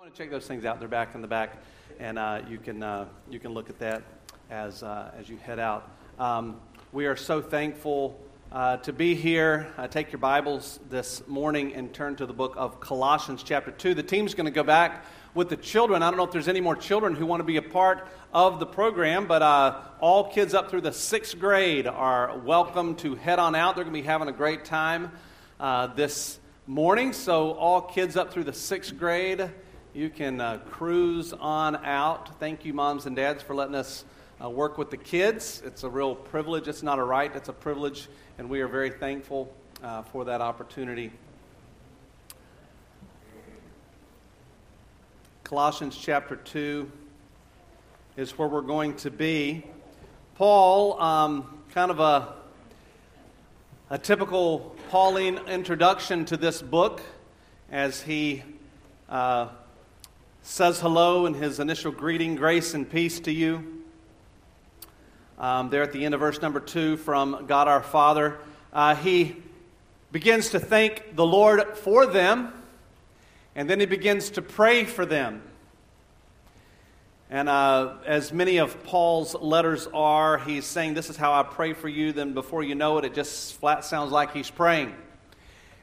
want to check those things out, they're back in the back, and uh, you can uh, you can look at that as uh, as you head out. Um, we are so thankful uh, to be here. Uh, take your Bibles this morning and turn to the book of Colossians, chapter two. The team's going to go back with the children. I don't know if there's any more children who want to be a part of the program, but uh, all kids up through the sixth grade are welcome to head on out. They're going to be having a great time this morning. So all kids up through the sixth grade you can uh, cruise on out. Thank you, moms and dads, for letting us uh, work with the kids. It's a real privilege. It's not a right, it's a privilege, and we are very thankful uh, for that opportunity. Colossians chapter 2 is where we're going to be. Paul, um, kind of a, a typical Pauline introduction to this book as he uh, says hello in his initial greeting grace and peace to you. Um, there at the end of verse number two from God our Father, uh, he begins to thank the Lord for them, and then he begins to pray for them. And uh, as many of Paul's letters are, he's saying, This is how I pray for you. Then before you know it, it just flat sounds like he's praying.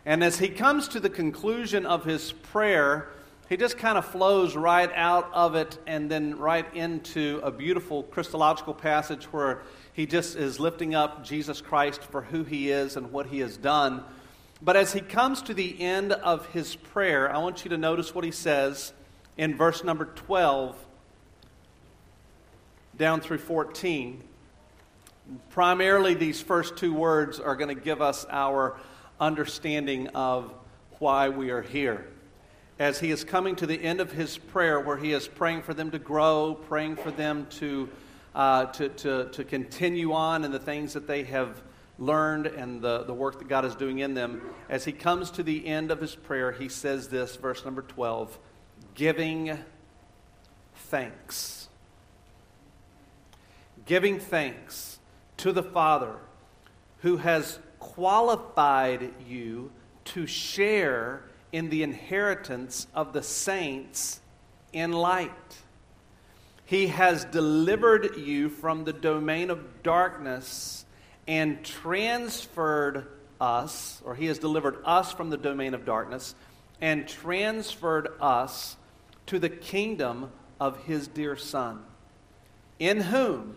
And as he comes to the conclusion of his prayer, he just kind of flows right out of it and then right into a beautiful Christological passage where he just is lifting up Jesus Christ for who he is and what he has done. But as he comes to the end of his prayer, I want you to notice what he says in verse number 12 down through 14. Primarily, these first two words are going to give us our understanding of why we are here as he is coming to the end of his prayer, where he is praying for them to grow, praying for them to, uh, to, to, to continue on in the things that they have learned and the, the work that God is doing in them. As he comes to the end of his prayer, he says this, verse number 12 giving thanks. Giving thanks to the Father who has qualified you to share in the inheritance of the saints in light. He has delivered you from the domain of darkness and transferred us, or He has delivered us from the domain of darkness and transferred us to the kingdom of His dear Son, in whom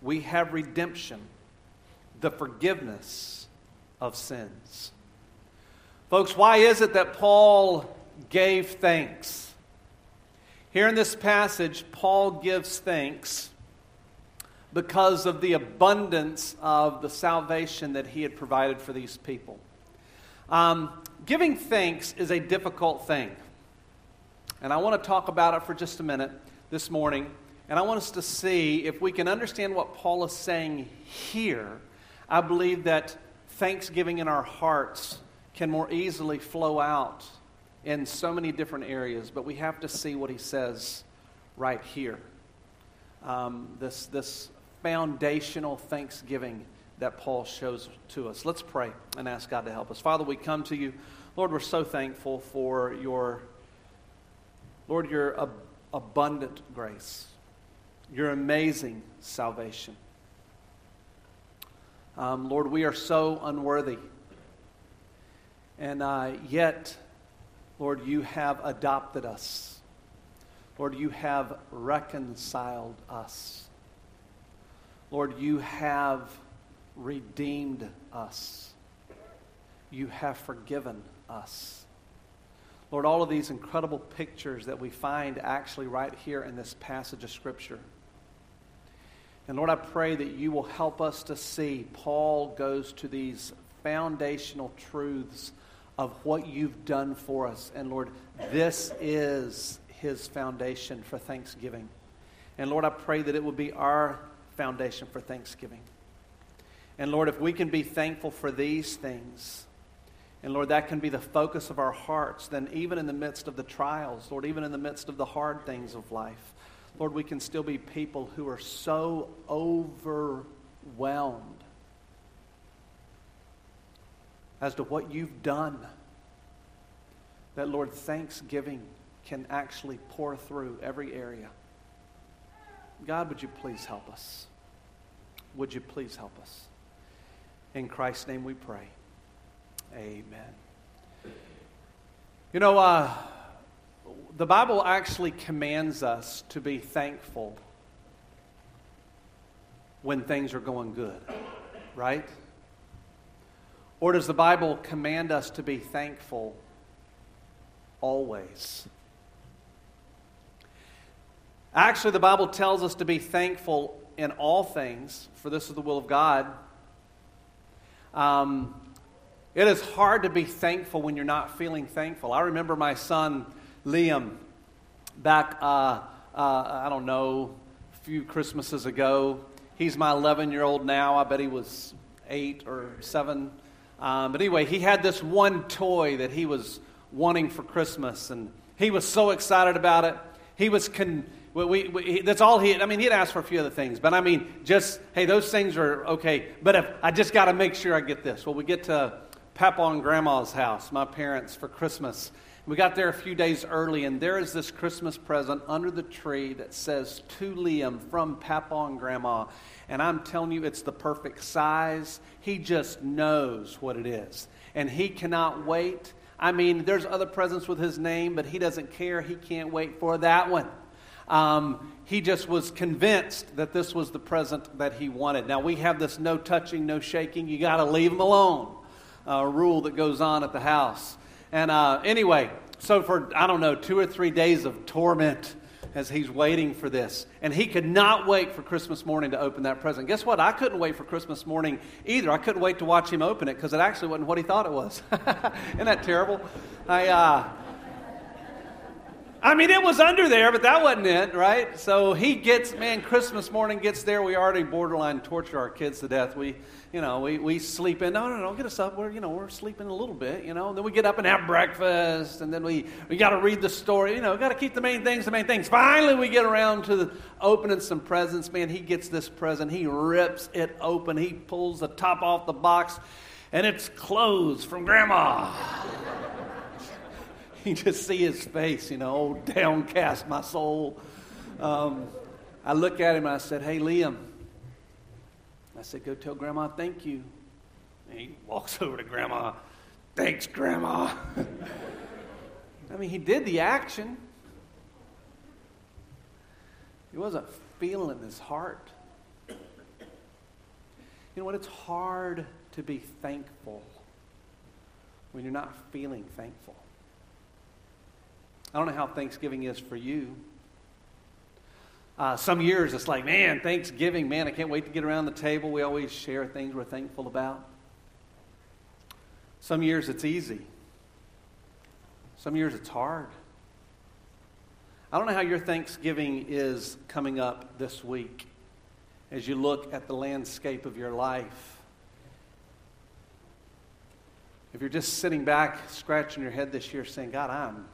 we have redemption, the forgiveness of sins. Folks, why is it that Paul gave thanks? Here in this passage, Paul gives thanks because of the abundance of the salvation that he had provided for these people. Um, giving thanks is a difficult thing. And I want to talk about it for just a minute this morning. And I want us to see if we can understand what Paul is saying here. I believe that thanksgiving in our hearts can more easily flow out in so many different areas, but we have to see what he says right here. Um, this, this foundational thanksgiving that Paul shows to us. Let's pray and ask God to help us. Father, we come to you. Lord, we're so thankful for your, Lord, your ab- abundant grace, your amazing salvation. Um, Lord, we are so unworthy and uh, yet, Lord, you have adopted us. Lord, you have reconciled us. Lord, you have redeemed us. You have forgiven us. Lord, all of these incredible pictures that we find actually right here in this passage of Scripture. And Lord, I pray that you will help us to see. Paul goes to these foundational truths of what you've done for us. And Lord, this is his foundation for thanksgiving. And Lord, I pray that it will be our foundation for thanksgiving. And Lord, if we can be thankful for these things, and Lord, that can be the focus of our hearts, then even in the midst of the trials, Lord, even in the midst of the hard things of life, Lord, we can still be people who are so overwhelmed as to what you've done. That, Lord, thanksgiving can actually pour through every area. God, would you please help us? Would you please help us? In Christ's name we pray. Amen. You know, uh, the Bible actually commands us to be thankful when things are going good, right? Or does the Bible command us to be thankful always? Actually, the Bible tells us to be thankful in all things, for this is the will of God. Um, it is hard to be thankful when you're not feeling thankful. I remember my son Liam back, uh, uh, I don't know, a few Christmases ago. He's my 11 year old now. I bet he was eight or seven. Um, but anyway, he had this one toy that he was wanting for Christmas, and he was so excited about it. He was con- we, we, that's all he, I mean, he'd asked for a few other things, but I mean, just, hey, those things are okay, but if I just got to make sure I get this. Well, we get to Papa and Grandma's house, my parents, for Christmas. We got there a few days early, and there is this Christmas present under the tree that says, To Liam from Papa and Grandma. And I'm telling you, it's the perfect size. He just knows what it is. And he cannot wait. I mean, there's other presents with his name, but he doesn't care. He can't wait for that one. Um, he just was convinced that this was the present that he wanted. Now, we have this no touching, no shaking, you got to leave him alone uh, rule that goes on at the house. And uh, anyway, so for, I don't know, two or three days of torment as he's waiting for this. And he could not wait for Christmas morning to open that present. Guess what? I couldn't wait for Christmas morning either. I couldn't wait to watch him open it because it actually wasn't what he thought it was. Isn't that terrible? I, uh, I mean, it was under there, but that wasn't it, right? So he gets, man, Christmas morning gets there. We already borderline torture our kids to death. We, you know, we, we sleep in. No, no, no, get us up. We're, you know, we're sleeping a little bit, you know. And then we get up and have breakfast, and then we, we got to read the story. You know, got to keep the main things the main things. Finally, we get around to opening some presents. Man, he gets this present. He rips it open. He pulls the top off the box, and it's clothes from Grandma. you just see his face, you know, oh, downcast my soul. Um, I look at him and I said, Hey, Liam. I said, Go tell Grandma thank you. And he walks over to Grandma. Thanks, Grandma. I mean, he did the action. He wasn't feeling his heart. You know what? It's hard to be thankful when you're not feeling thankful. I don't know how Thanksgiving is for you. Uh, some years it's like, man, Thanksgiving, man, I can't wait to get around the table. We always share things we're thankful about. Some years it's easy. Some years it's hard. I don't know how your Thanksgiving is coming up this week as you look at the landscape of your life. If you're just sitting back, scratching your head this year, saying, God, I'm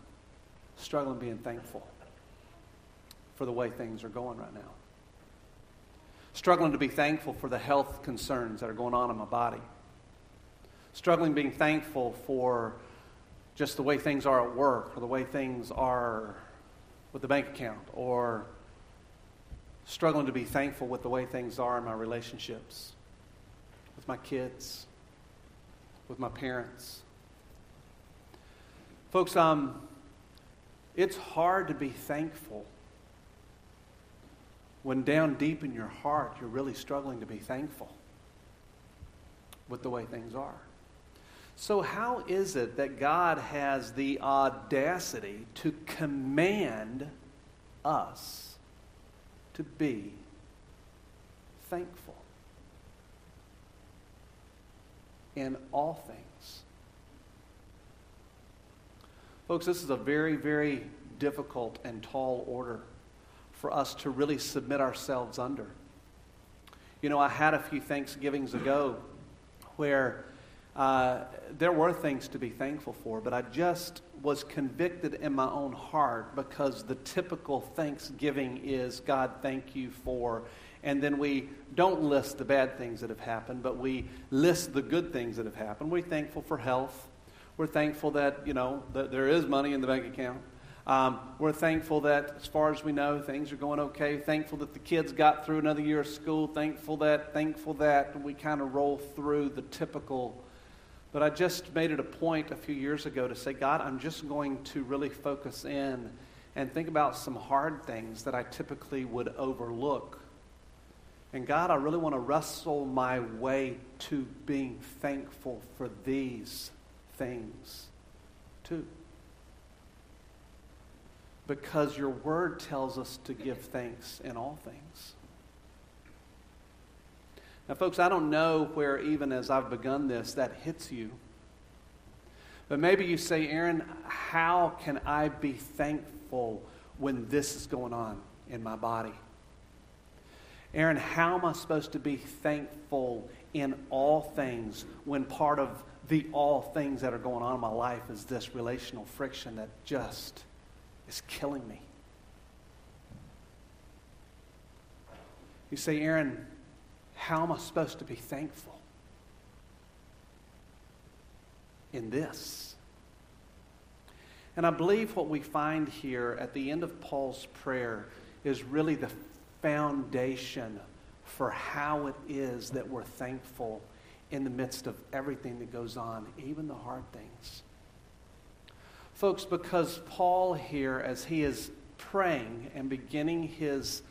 struggling being thankful for the way things are going right now. Struggling to be thankful for the health concerns that are going on in my body. Struggling being thankful for just the way things are at work or the way things are with the bank account or struggling to be thankful with the way things are in my relationships with my kids, with my parents. Folks, um, it's hard to be thankful when down deep in your heart you're really struggling to be thankful with the way things are. So, how is it that God has the audacity to command us to be thankful in all things? Folks, this is a very, very difficult and tall order for us to really submit ourselves under. You know, I had a few Thanksgivings ago where uh, there were things to be thankful for, but I just was convicted in my own heart because the typical Thanksgiving is God, thank you for. And then we don't list the bad things that have happened, but we list the good things that have happened. We're thankful for health. We're thankful that, you know, that there is money in the bank account. Um, we're thankful that, as far as we know, things are going okay. Thankful that the kids got through another year of school. Thankful that, thankful that we kind of roll through the typical. But I just made it a point a few years ago to say, God, I'm just going to really focus in and think about some hard things that I typically would overlook. And God, I really want to wrestle my way to being thankful for these things too because your word tells us to give thanks in all things. Now, folks, I don't know where, even as I've begun this, that hits you. But maybe you say, Aaron, how can I be thankful when this is going on in my body? Aaron, how am I supposed to be thankful in all things when part of the all things that are going on in my life is this relational friction that just is killing me. You say, Aaron, how am I supposed to be thankful in this? And I believe what we find here at the end of Paul's prayer is really the foundation for how it is that we're thankful in the midst of everything that goes on, even the hard things. Folks, because Paul here, as he is praying and beginning his,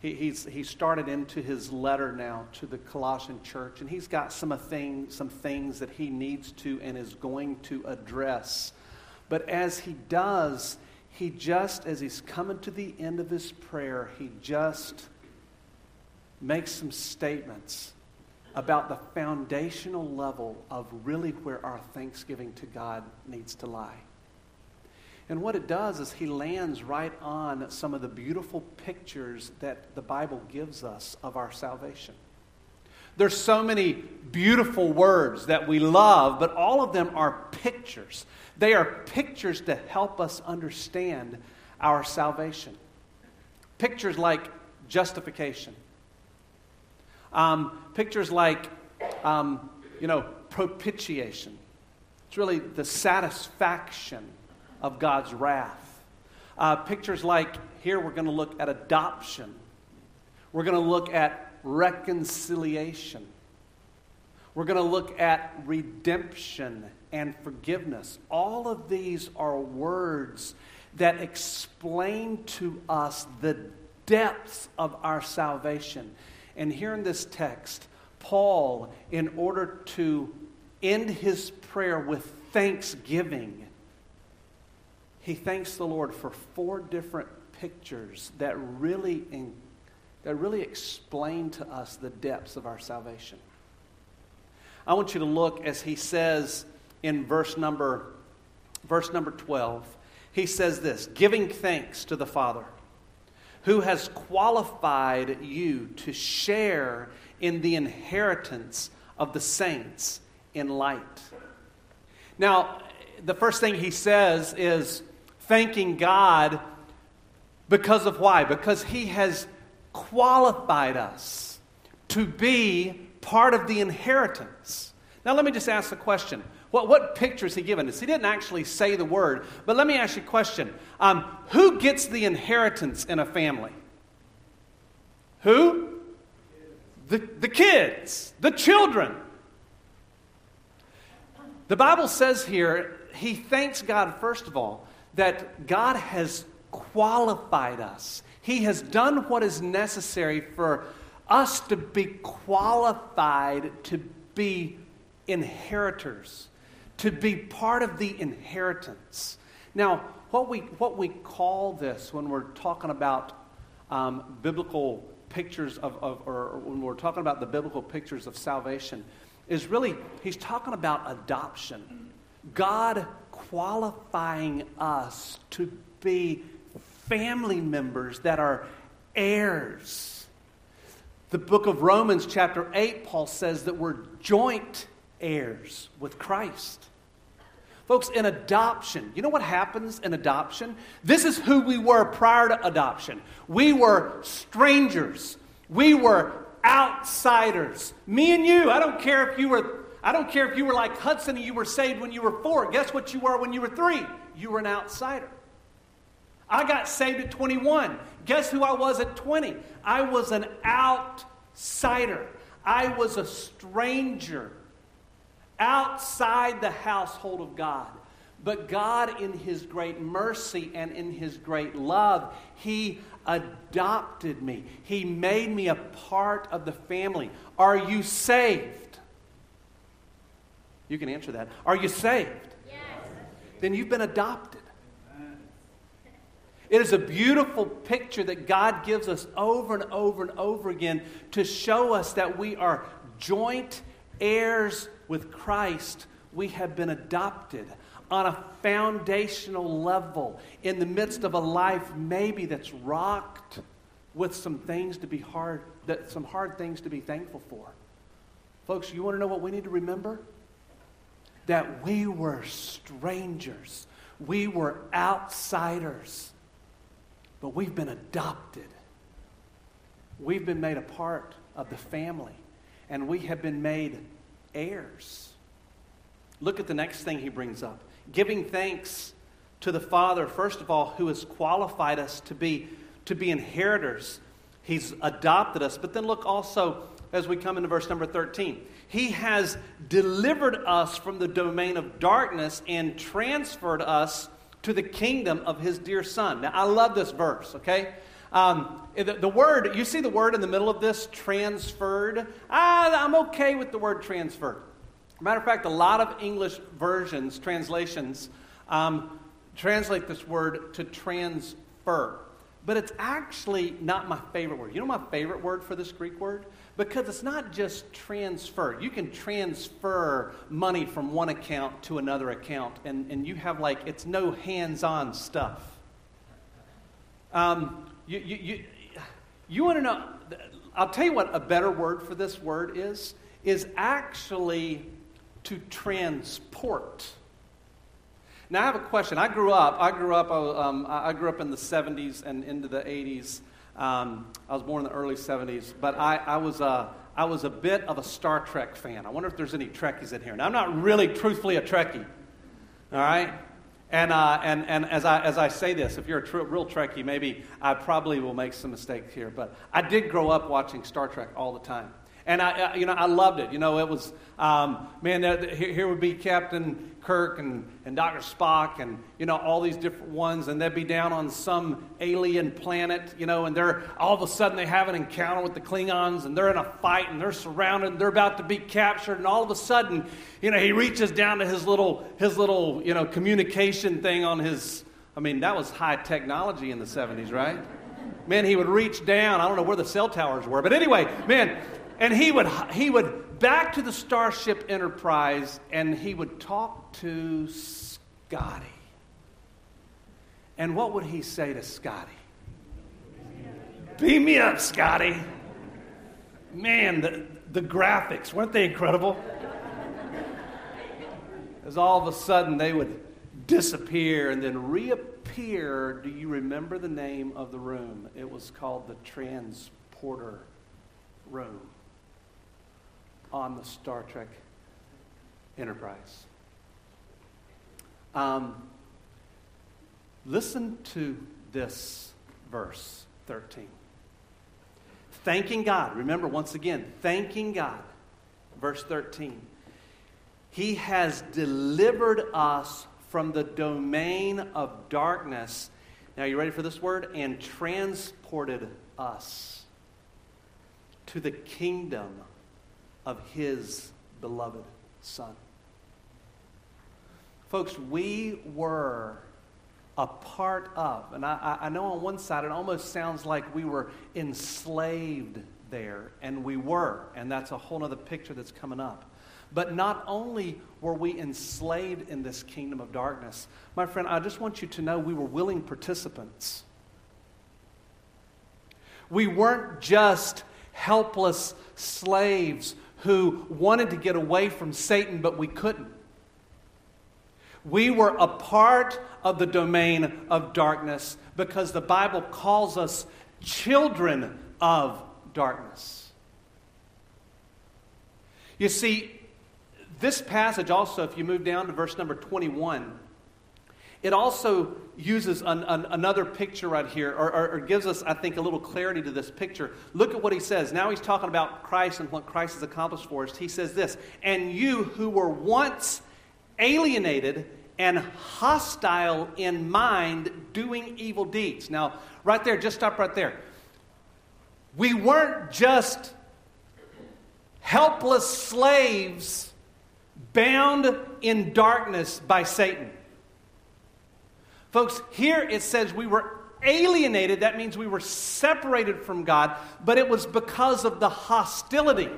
he, he's, he started into his letter now to the Colossian church, and he's got some, of thing, some things that he needs to and is going to address. But as he does, he just, as he's coming to the end of his prayer, he just makes some statements about the foundational level of really where our thanksgiving to God needs to lie. And what it does is he lands right on some of the beautiful pictures that the Bible gives us of our salvation. There's so many beautiful words that we love, but all of them are pictures. They are pictures to help us understand our salvation. Pictures like justification. Um, pictures like, um, you know, propitiation. It's really the satisfaction of God's wrath. Uh, pictures like here, we're going to look at adoption, we're going to look at reconciliation, we're going to look at redemption and forgiveness. All of these are words that explain to us the depths of our salvation. And here in this text, Paul, in order to end his prayer with thanksgiving, he thanks the Lord for four different pictures that really, that really explain to us the depths of our salvation. I want you to look as he says in verse number, verse number 12. He says this giving thanks to the Father who has qualified you to share in the inheritance of the saints in light. Now, the first thing he says is, thanking God because of why? Because He has qualified us to be part of the inheritance. Now, let me just ask the question. What, what picture is he given us? He didn't actually say the word, but let me ask you a question. Um, who gets the inheritance in a family? Who? The, the kids, the children. The Bible says here, he thanks God, first of all, that God has qualified us. He has done what is necessary for us to be qualified to be inheritors, to be part of the inheritance. Now, what we, what we call this when we're talking about um, biblical pictures of, of, or when we're talking about the biblical pictures of salvation, is really, he's talking about adoption. God qualifying us to be family members that are heirs. The book of Romans, chapter 8, Paul says that we're joint heirs with Christ. Folks, in adoption, you know what happens in adoption? This is who we were prior to adoption. We were strangers. We were outsiders. Me and you, I don't care if you were I don't care if you were like Hudson and you were saved when you were four. Guess what you were when you were three? You were an outsider. I got saved at 21. Guess who I was at 20? I was an outsider. I was a stranger outside the household of God. But God, in His great mercy and in His great love, He adopted me. He made me a part of the family. Are you saved? You can answer that. Are you saved? Yes. Then you've been adopted. It is a beautiful picture that God gives us over and over and over again to show us that we are joint heirs with Christ. We have been adopted on a foundational level in the midst of a life maybe that's rocked with some things to be hard, that, some hard things to be thankful for. Folks, you want to know what we need to remember? That we were strangers. We were outsiders but we've been adopted. We've been made a part of the family, and we have been made heirs. Look at the next thing he brings up giving thanks to the Father, first of all, who has qualified us to be, to be inheritors. He's adopted us. But then look also as we come into verse number 13. He has delivered us from the domain of darkness and transferred us to the kingdom of his dear son. Now, I love this verse, okay? Um, the, the, word, you see the word in the middle of this, transferred. Ah, I'm okay with the word transferred. Matter of fact, a lot of English versions, translations, um, translate this word to transfer. But it's actually not my favorite word. You know my favorite word for this Greek word? Because it's not just transfer. You can transfer money from one account to another account, and, and you have like, it's no hands on stuff. Um, you, you, you, you want to know, I'll tell you what a better word for this word is, is actually to transport. Now, I have a question. I grew up, I grew up, um, I grew up in the 70s and into the 80s. Um, I was born in the early 70s, but I, I, was a, I was a bit of a Star Trek fan. I wonder if there's any Trekkies in here. Now, I'm not really, truthfully, a Trekkie, all right? And, uh, and, and as, I, as I say this, if you're a tr- real Trekkie, maybe I probably will make some mistakes here, but I did grow up watching Star Trek all the time. And I, you know, I loved it. You know, it was, um, man, here, here would be Captain Kirk and, and Dr. Spock and, you know, all these different ones, and they'd be down on some alien planet, you know, and they're all of a sudden they have an encounter with the Klingons and they're in a fight and they're surrounded and they're about to be captured, and all of a sudden, you know, he reaches down to his little, his little, you know, communication thing on his, I mean, that was high technology in the 70s, right? Man, he would reach down. I don't know where the cell towers were, but anyway, man, and he would, he would back to the Starship Enterprise and he would talk to Scotty. And what would he say to Scotty? Beam me up, Scotty. Man, the, the graphics, weren't they incredible? As all of a sudden they would disappear and then reappear. Do you remember the name of the room? It was called the transporter room on the Star Trek Enterprise. Um, listen to this verse 13. Thanking God. Remember, once again, thanking God. Verse 13. He has delivered us from the domain of darkness. Now, you ready for this word? And transported us to the kingdom of his beloved Son. Folks, we were a part of, and I, I know on one side it almost sounds like we were enslaved there, and we were, and that's a whole other picture that's coming up. But not only were we enslaved in this kingdom of darkness, my friend, I just want you to know we were willing participants. We weren't just helpless slaves who wanted to get away from Satan, but we couldn't. We were a part of the domain of darkness because the Bible calls us children of darkness. You see, this passage also, if you move down to verse number 21, It also uses an, an, another picture right here, or, or, or, gives us, I think, a little clarity to this picture. Look at what he says. Now he's talking about Christ and what Christ has accomplished for us. He says this And you who were once alienated and hostile in mind, doing evil deeds. Now, right there, just stop right there. We weren't just helpless slaves bound in darkness by Satan. Folks, here it says we were alienated. That means we were separated from God, but it was because of the hostility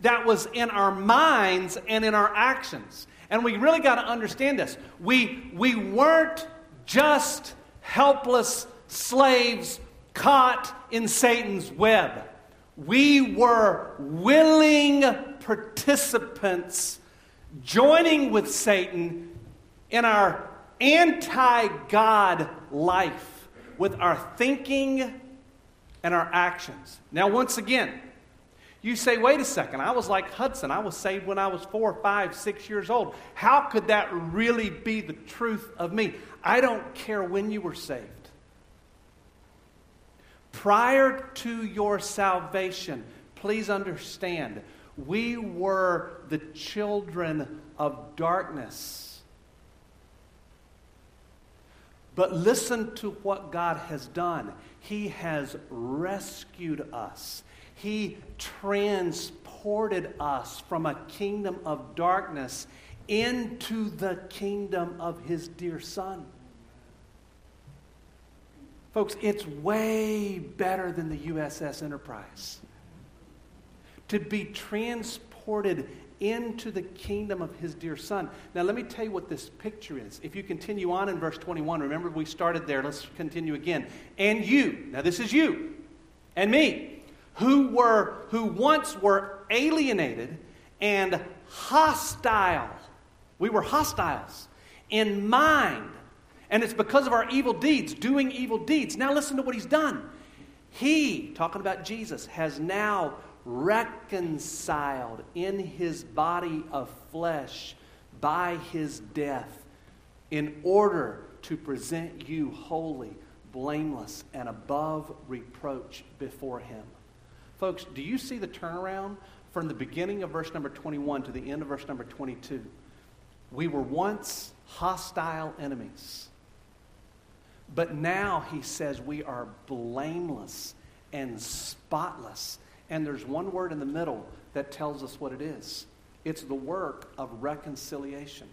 that was in our minds and in our actions. And we really got to understand this. We, we weren't just helpless slaves caught in Satan's web. We were willing participants joining with Satan in our anti God life with our thinking and our actions. Now, once again, you say, wait a second, I was like Hudson. I was saved when I was four, five, six years old. How could that really be the truth of me? I don't care when you were saved. Prior to your salvation, please understand, we were the children of darkness. But listen to what God has done. He has rescued us. He transported us from a kingdom of darkness into the kingdom of His dear Son. Folks, it's way better than the USS Enterprise. To be transported into the kingdom of his dear son. Now, let me tell you what this picture is. If you continue on in verse 21, remember we started there. Let's continue again. And you, now this is you and me, who were who once were alienated and hostile. We were hostiles in mind. And it's because of our evil deeds, doing evil deeds. Now listen to what he's done. He, talking about Jesus, has now reconciled in his body of flesh by his death in order to present you holy, blameless, and above reproach before him. Folks, do you see the turnaround from the beginning of verse number 21 to the end of verse number 22? We were once hostile enemies. But now he says we are blameless and spotless. And there's one word in the middle that tells us what it is it's the work of reconciliation.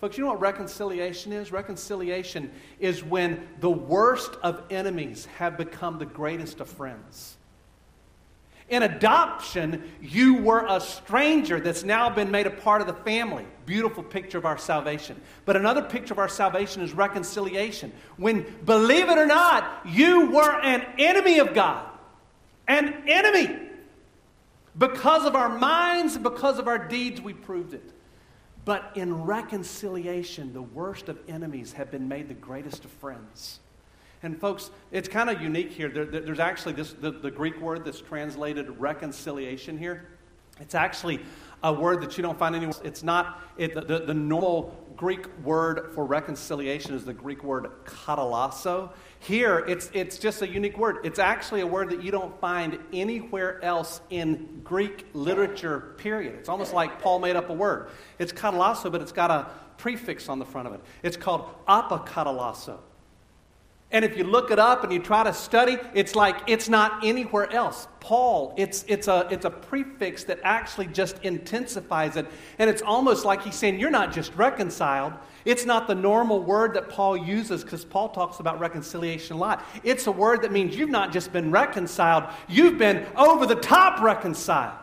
Folks, you know what reconciliation is? Reconciliation is when the worst of enemies have become the greatest of friends. In adoption, you were a stranger that's now been made a part of the family. Beautiful picture of our salvation. But another picture of our salvation is reconciliation. When, believe it or not, you were an enemy of God. An enemy. Because of our minds, because of our deeds, we proved it. But in reconciliation, the worst of enemies have been made the greatest of friends. And folks, it's kind of unique here. There, there's actually this, the, the Greek word that's translated reconciliation here. It's actually a word that you don't find anywhere. It's not, it, the, the normal Greek word for reconciliation is the Greek word katalasso. Here, it's, it's just a unique word. It's actually a word that you don't find anywhere else in Greek literature, period. It's almost like Paul made up a word. It's katalasso, but it's got a prefix on the front of it. It's called apokatallasso. And if you look it up and you try to study, it's like it's not anywhere else. Paul, it's, it's, a, it's a prefix that actually just intensifies it. And it's almost like he's saying, You're not just reconciled. It's not the normal word that Paul uses because Paul talks about reconciliation a lot. It's a word that means you've not just been reconciled, you've been over the top reconciled.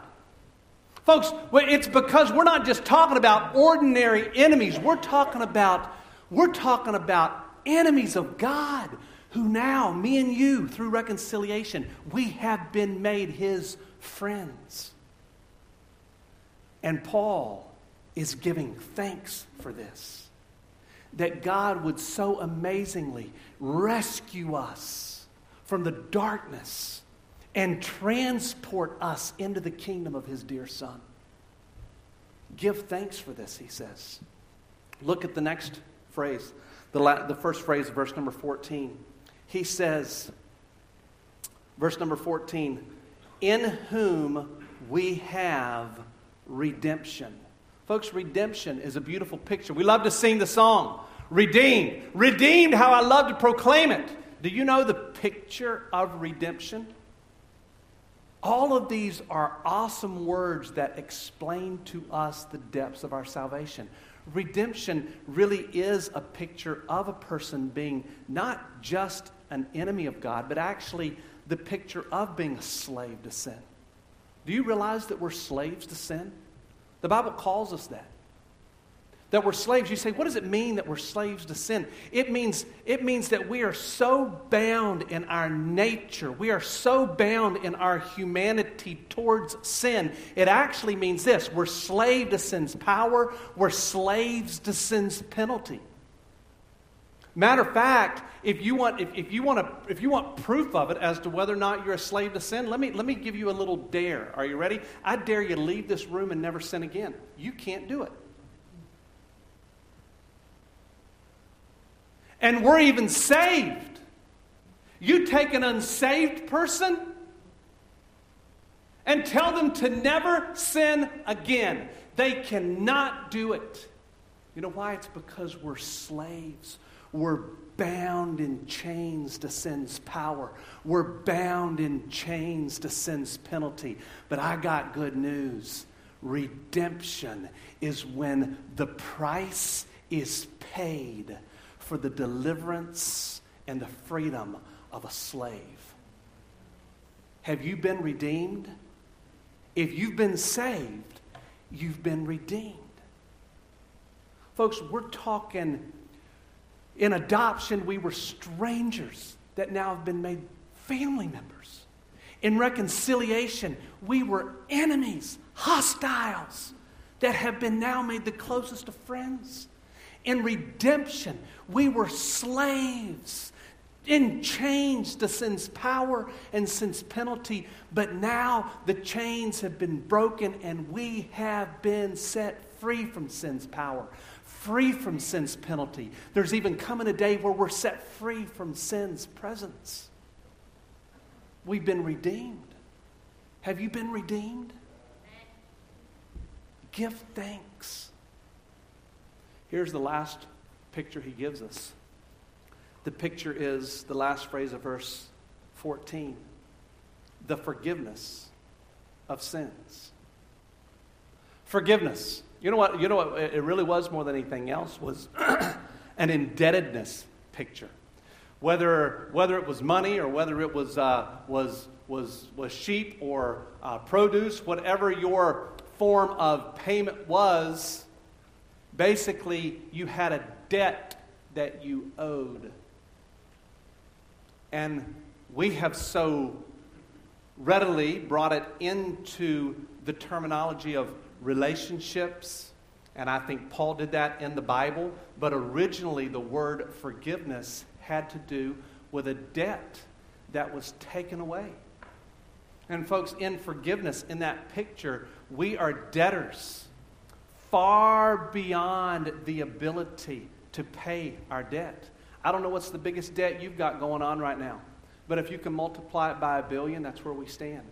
Folks, it's because we're not just talking about ordinary enemies. We're talking about, we're talking about enemies of God, who now, me and you, through reconciliation, we have been made his friends. And Paul is giving thanks for this. That God would so amazingly rescue us from the darkness and transport us into the kingdom of his dear Son. Give thanks for this, he says. Look at the next phrase the, la- the first phrase of verse number 14. He says, verse number 14, in whom we have redemption. Folks, redemption is a beautiful picture. We love to sing the song, Redeemed. Redeemed, how I love to proclaim it. Do you know the picture of redemption? All of these are awesome words that explain to us the depths of our salvation. Redemption really is a picture of a person being not just an enemy of God, but actually the picture of being a slave to sin. Do you realize that we're slaves to sin? The Bible calls us that that we're slaves. You say, what does it mean that we're slaves to sin? It means, it means that we are so bound in our nature, we are so bound in our humanity towards sin. It actually means this we're slave to sin's power, we're slaves to sin's penalty. Matter of fact, if you want, if, if, you want to, if you want proof of it as to whether or not you're a slave to sin, let me, let me give you a little dare. Are you ready? I dare you to leave this room and never sin again. You can't do it. And we're even saved. You take an unsaved person and tell them to never sin again. They cannot do it. You know why? It's because we're slaves. We're bound in chains to sin's power. We're bound in chains to sin's penalty. But I got good news. Redemption is when the price is paid for the deliverance and the freedom of a slave. Have you been redeemed? If you've been saved, you've been redeemed. Folks, we're talking in adoption, we were strangers that now have been made family members. In reconciliation, we were enemies, hostiles, that have been now made the closest of friends. In redemption, we were slaves in chains to sin's power and sin's penalty, but now the chains have been broken and we have been set free from sin's power, free from sin's penalty. There's even coming a day where we're set free from sin's presence. We've been redeemed. Have you been redeemed? Give thanks. Here's the last picture he gives us. The picture is the last phrase of verse 14 the forgiveness of sins. Forgiveness. You know what? You know what it really was more than anything else was an indebtedness picture. Whether, whether it was money or whether it was, uh, was, was, was sheep or uh, produce, whatever your form of payment was, basically you had a debt that you owed. And we have so readily brought it into the terminology of relationships. And I think Paul did that in the Bible. But originally, the word forgiveness had to do with a debt that was taken away. And, folks, in forgiveness, in that picture, we are debtors far beyond the ability to pay our debt. I don't know what's the biggest debt you've got going on right now, but if you can multiply it by a billion, that's where we stand.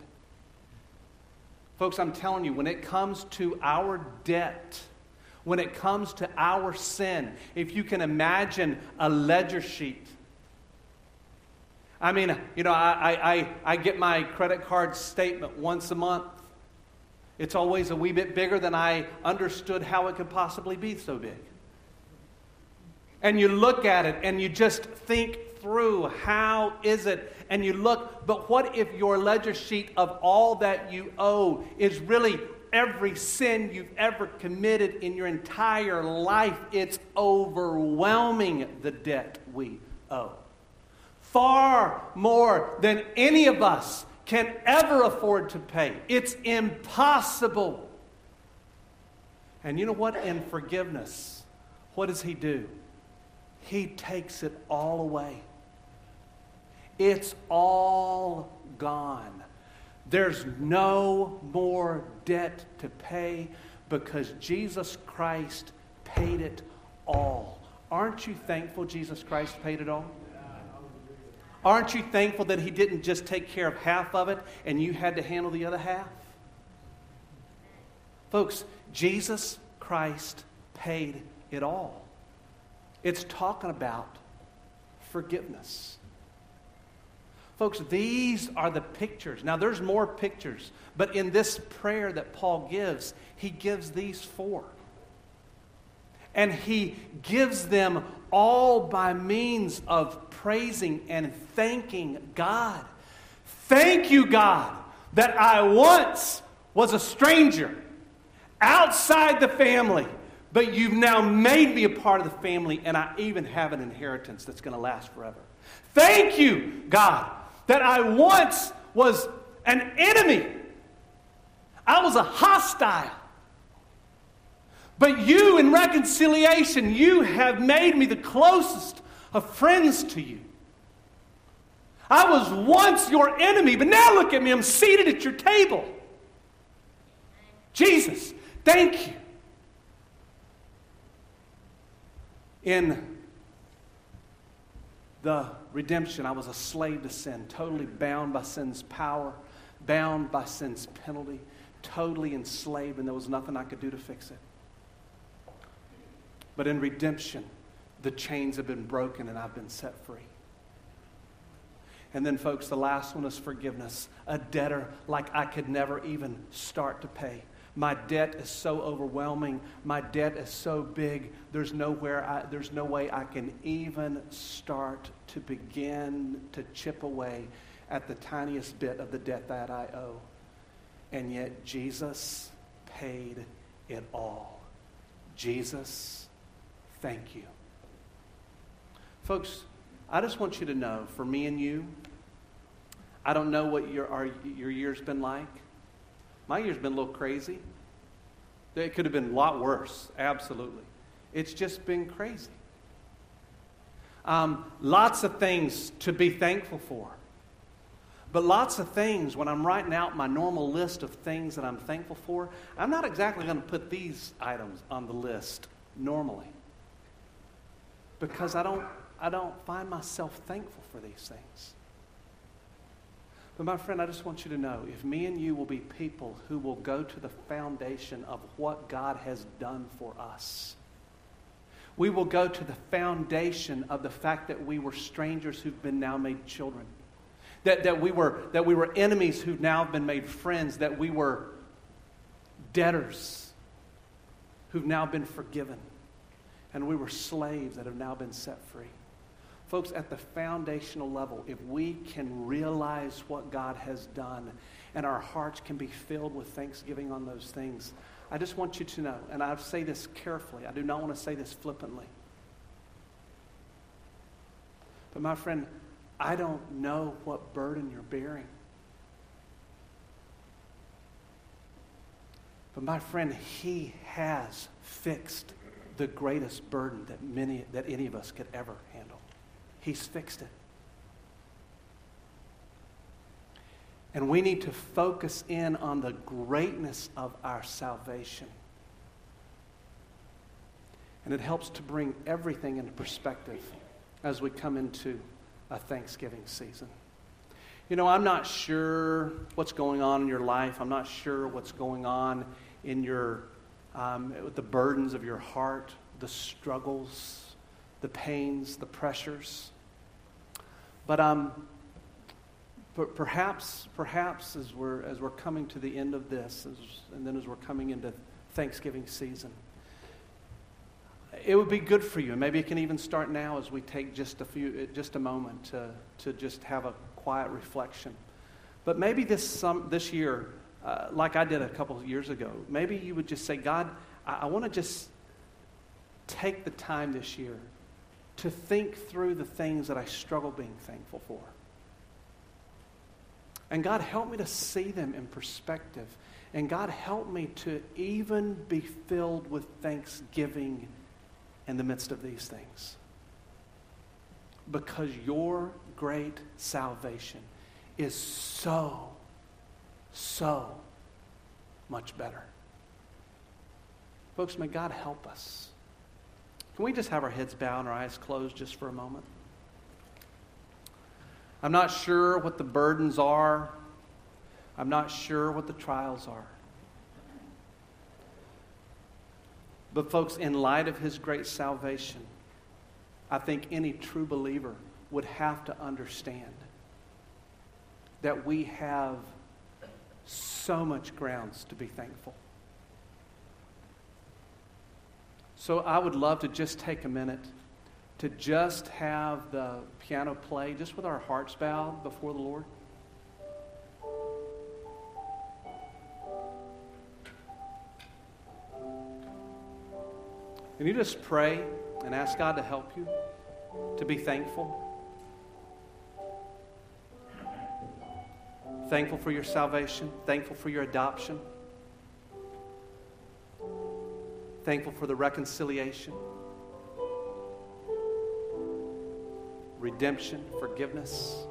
Folks, I'm telling you, when it comes to our debt, when it comes to our sin, if you can imagine a ledger sheet. I mean, you know, I, I, I get my credit card statement once a month. It's always a wee bit bigger than I understood how it could possibly be so big. And you look at it and you just think through how is it? And you look but what if your ledger sheet of all that you owe is really every sin you've ever committed in your entire life? It's overwhelming the debt we owe. Far more than any of us can ever afford to pay it's impossible and you know what in forgiveness what does he do he takes it all away. It's all gone. There's no more debt to pay because Jesus Christ paid it all Aren't you thankful Jesus Christ paid it all? Aren't you thankful that He didn't just take care of half of it and you had to handle the other half? Folks, Jesus Christ paid it all. It's talking about forgiveness. Folks, these are the pictures. Now, there's more pictures, but in this prayer that Paul gives, he gives these four. And he gives them all by means of praising and thanking God. Thank you, God, that I once was a stranger outside the family, but you've now made me a part of the family, and I even have an inheritance that's going to last forever. Thank you, God, that I once was an enemy. I was a hostile. But you, in reconciliation, you have made me the closest of friends to you. I was once your enemy, but now look at me. I'm seated at your table. Jesus, thank you. In the redemption, I was a slave to sin, totally bound by sin's power, bound by sin's penalty, totally enslaved, and there was nothing I could do to fix it. But in redemption, the chains have been broken and I've been set free. And then, folks, the last one is forgiveness. A debtor like I could never even start to pay. My debt is so overwhelming. My debt is so big. There's nowhere I, there's no way I can even start to begin to chip away at the tiniest bit of the debt that I owe. And yet Jesus paid it all. Jesus, thank you. Folks, I just want you to know, for me and you, I don't know what your, our, your year's been like. My year's been a little crazy. It could have been a lot worse, absolutely. It's just been crazy. Um, lots of things to be thankful for. But lots of things, when I'm writing out my normal list of things that I'm thankful for, I'm not exactly going to put these items on the list normally. Because I don't, I don't find myself thankful for these things. But my friend, I just want you to know if me and you will be people who will go to the foundation of what God has done for us, we will go to the foundation of the fact that we were strangers who've been now made children. That, that, we were, that we were enemies who've now been made friends. That we were debtors who've now been forgiven. And we were slaves that have now been set free. Folks, at the foundational level, if we can realize what God has done and our hearts can be filled with thanksgiving on those things, I just want you to know, and I say this carefully, I do not want to say this flippantly. But my friend, I don't know what burden you're bearing. But my friend, he has fixed the greatest burden that many that any of us could ever handle. He's fixed it. And we need to focus in on the greatness of our salvation. And it helps to bring everything into perspective as we come into a Thanksgiving season. You know, I'm not sure what's going on in your life. I'm not sure what's going on in your, um, the burdens of your heart, the struggles, the pains, the pressures. But um, perhaps, perhaps as we're, as we're coming to the end of this, as, and then as we're coming into Thanksgiving season, it would be good for you. Maybe it can even start now as we take just a few, just a moment to, to just have a quiet reflection. But maybe this, some, this year, uh, like I did a couple of years ago, maybe you would just say, God, I, I want to just take the time this year to think through the things that I struggle being thankful for. And God, help me to see them in perspective. And God, help me to even be filled with thanksgiving in the midst of these things. Because your great salvation is so, so much better. Folks, may God help us Can we just have our heads bowed and our eyes closed just for a moment? I'm not sure what the burdens are. I'm not sure what the trials are. But, folks, in light of his great salvation, I think any true believer would have to understand that we have so much grounds to be thankful. So I would love to just take a minute to just have the piano play, just with our hearts bowed before the Lord. And you just pray and ask God to help you to be thankful. Thankful for your salvation, thankful for your adoption, thankful for the reconciliation, redemption, forgiveness.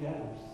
death